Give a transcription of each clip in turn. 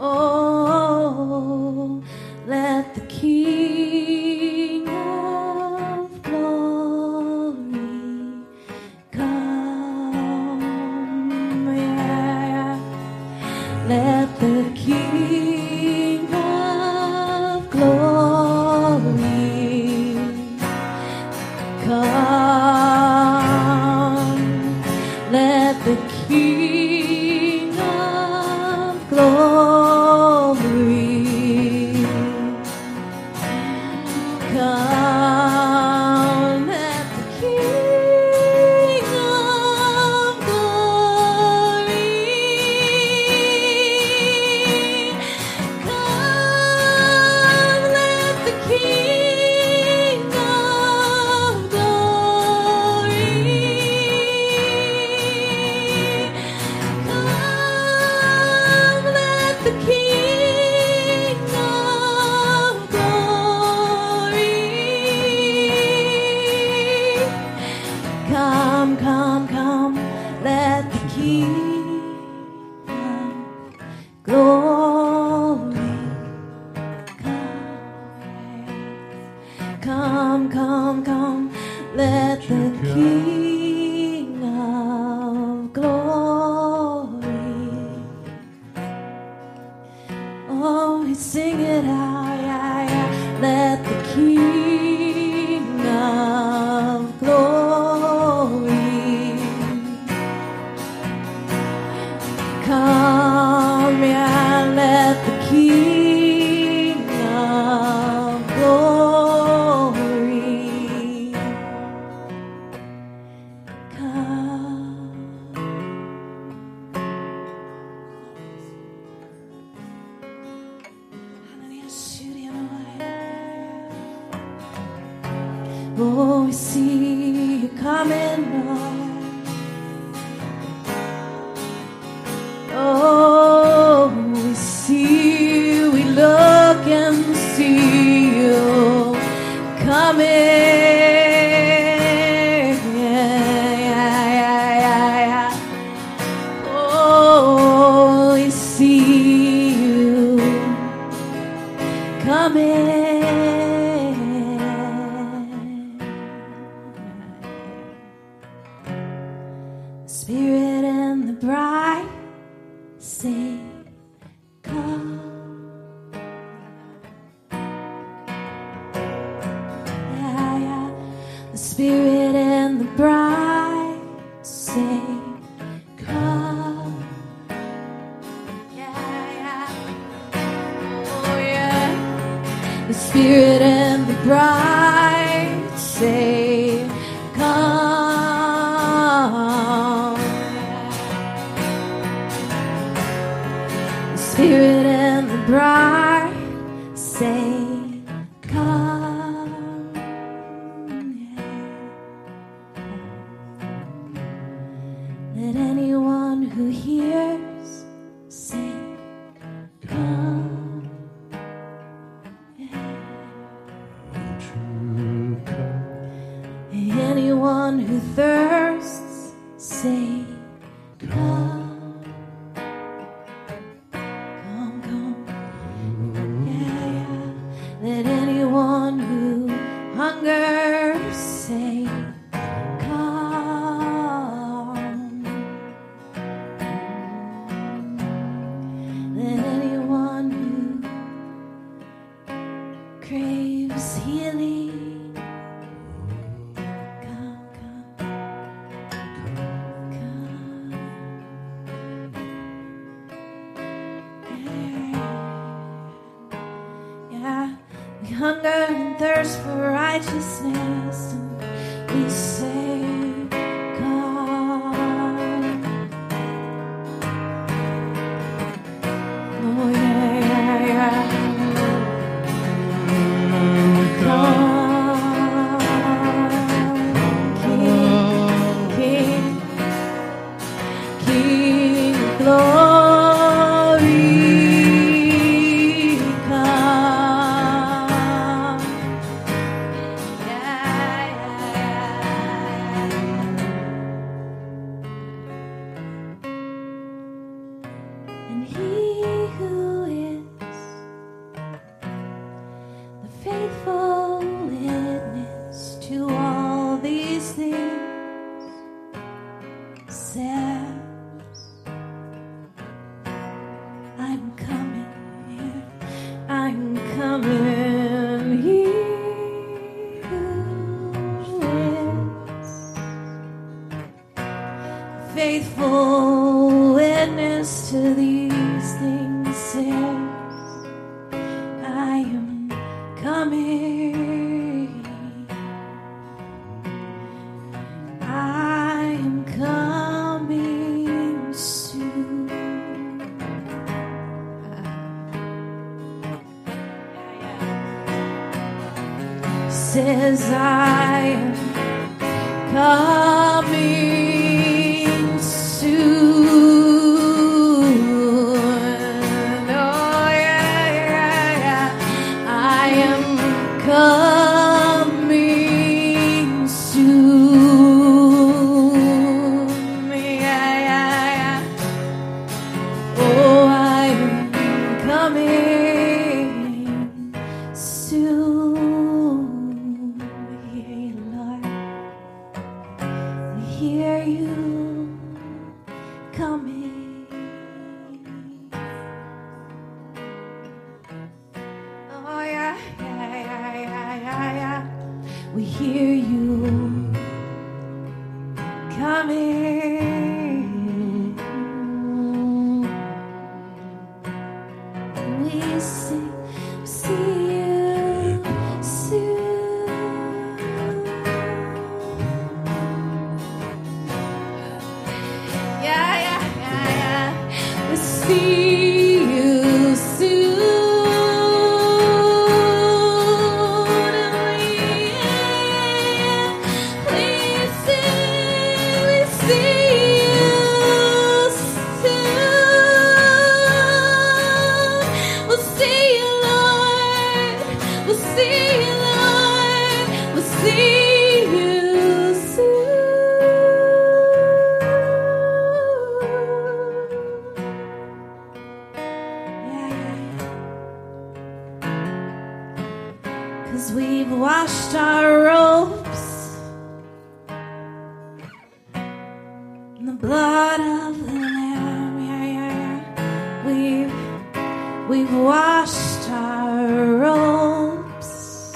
Oh. I see you coming. Spirit and the bride. hunger. says I am coming. the blood of the Lamb, yeah, yeah, yeah. We've, we've washed our robes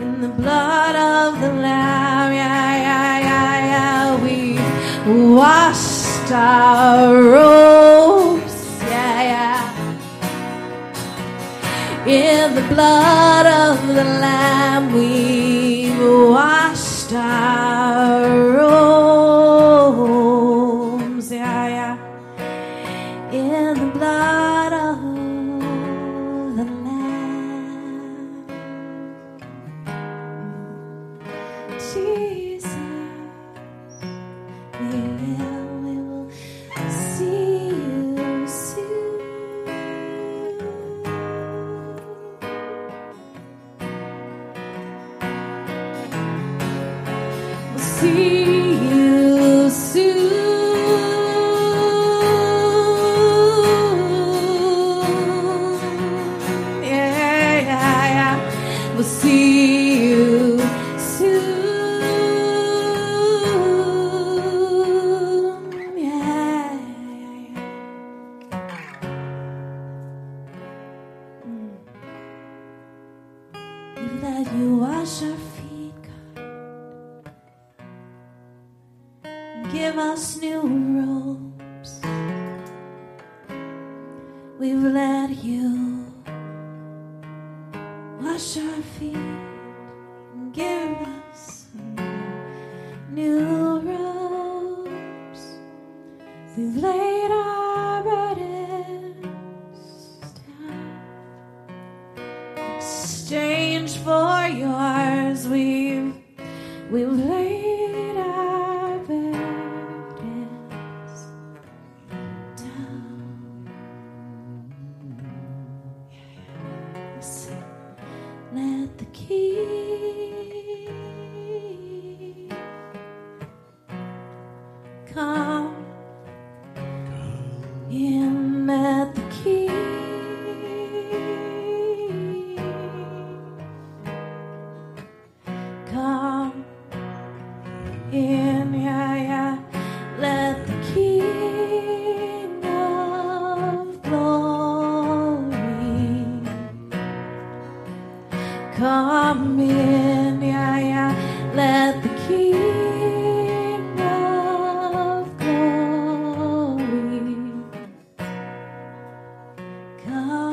in the blood of the Lamb, yeah, yeah, yeah, yeah. We've washed our robes, yeah, yeah. In the blood of the Lamb, we've washed. see you soon. exchange for yours, we we've. come.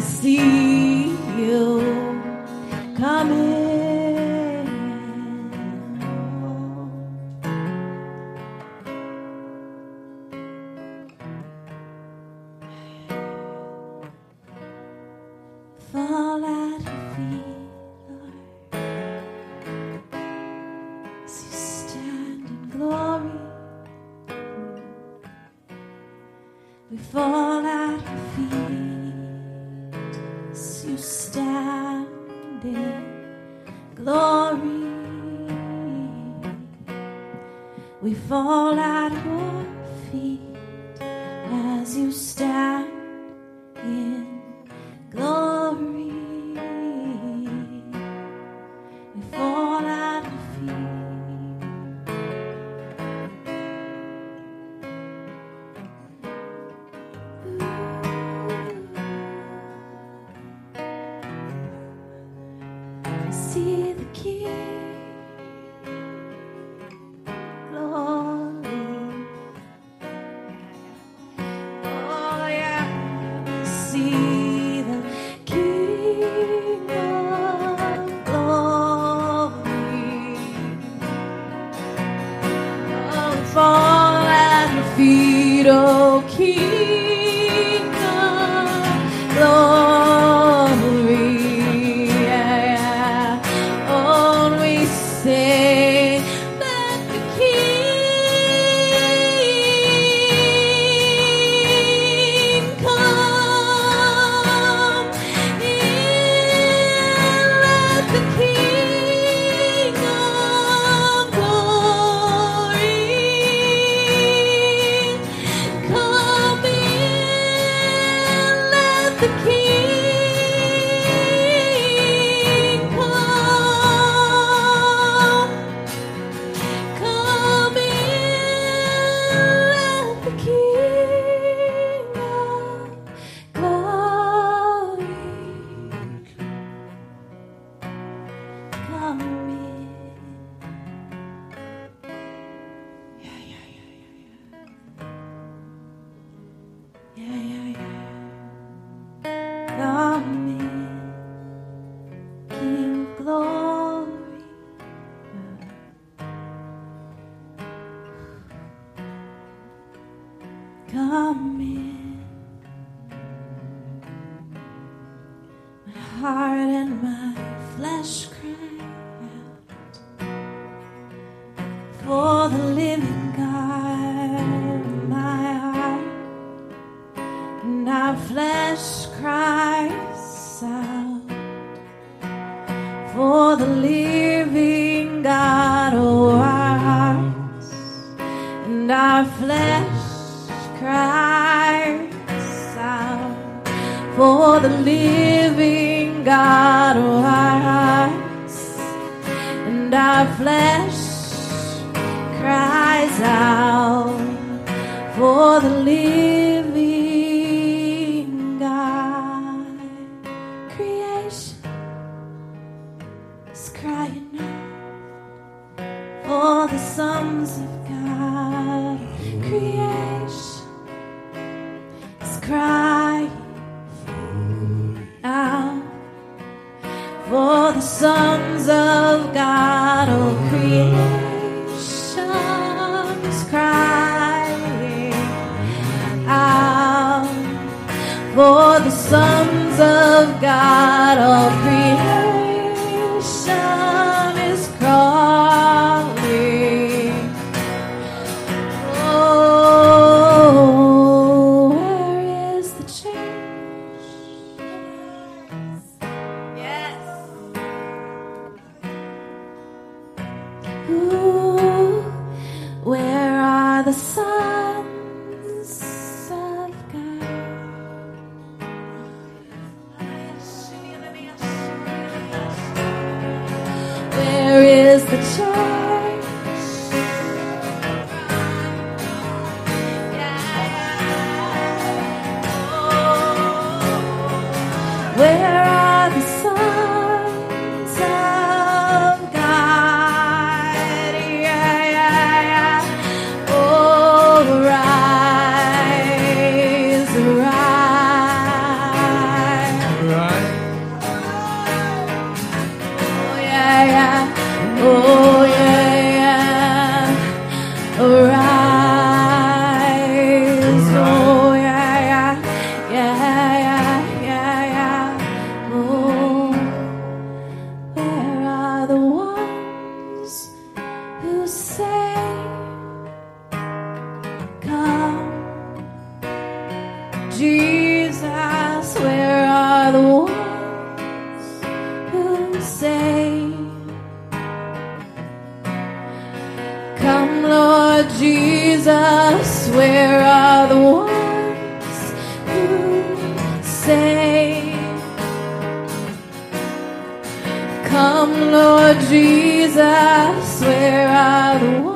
see you coming. fall at your feet as you stand in glory. We fall at your feet. Ooh. See the king. for the living. for the sons of God, all oh, creation's crying out for the sons of God, all creation. where say, Come, Lord Jesus, where are the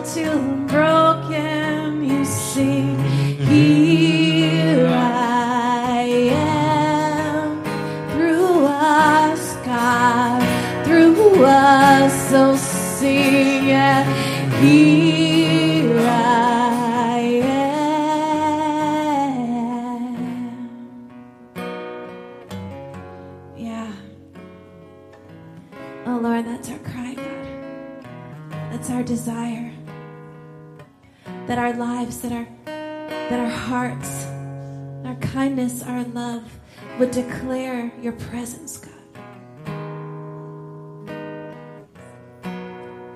the broken, you sing, that our that our hearts, our kindness, our love would declare your presence, God.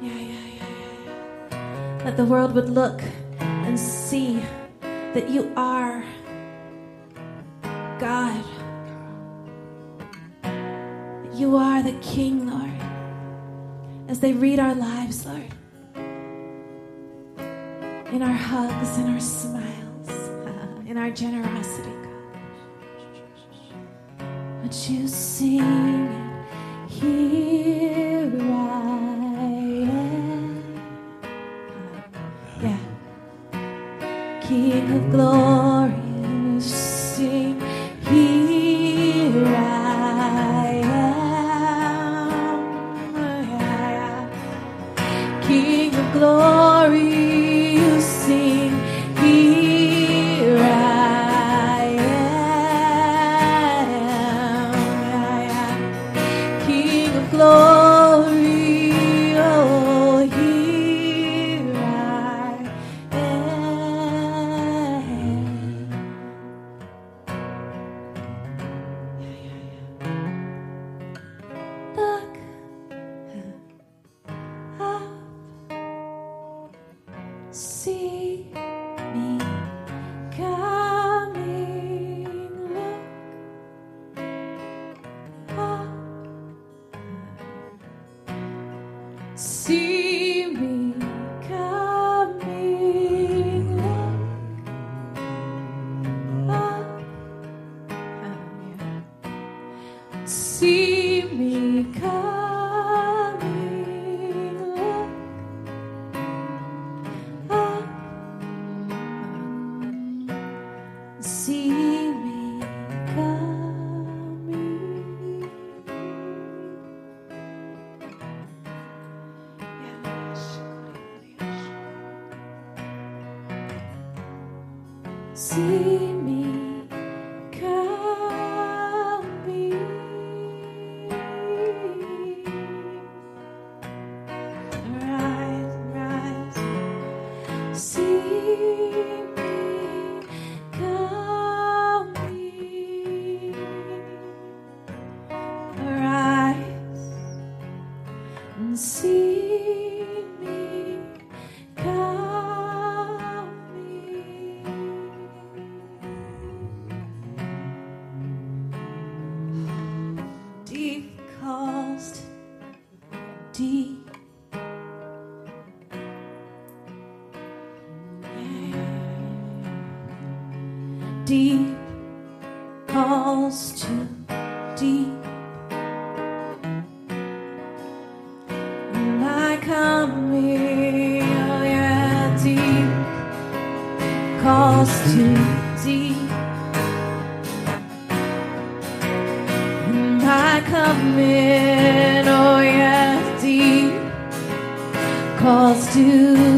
Yeah, yeah, yeah, yeah. That the world would look and see that you are God. You are the King, Lord. As they read our lives, Lord. In our hugs, in our smiles, uh, in our generosity, God. Would you sing? Here I am. Yeah. King of glory, see come in, oh yeah, deep calls to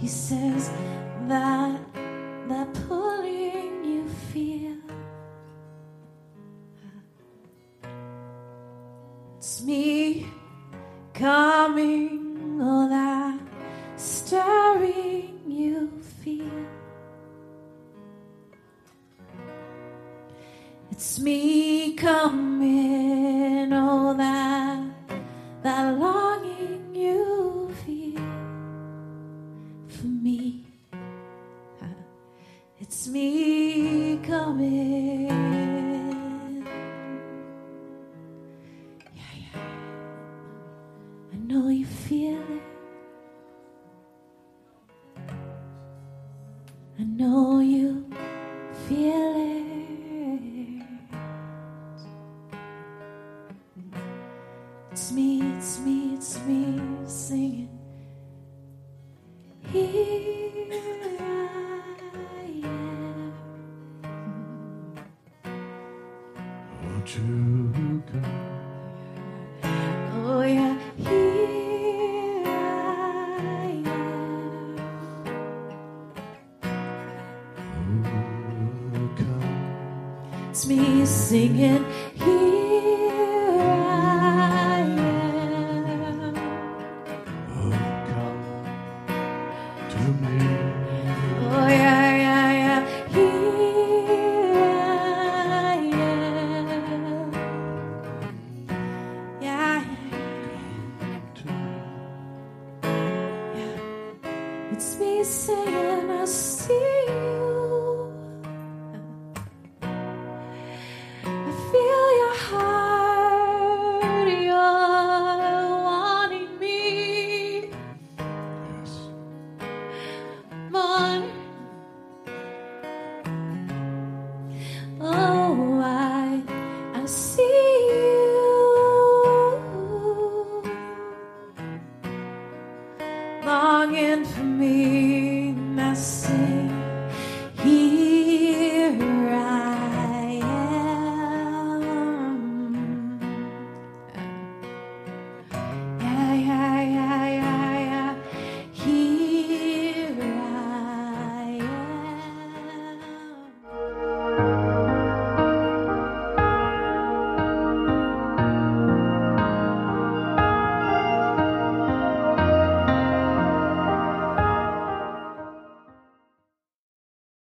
He says that It's me, it's me, it's me singing. He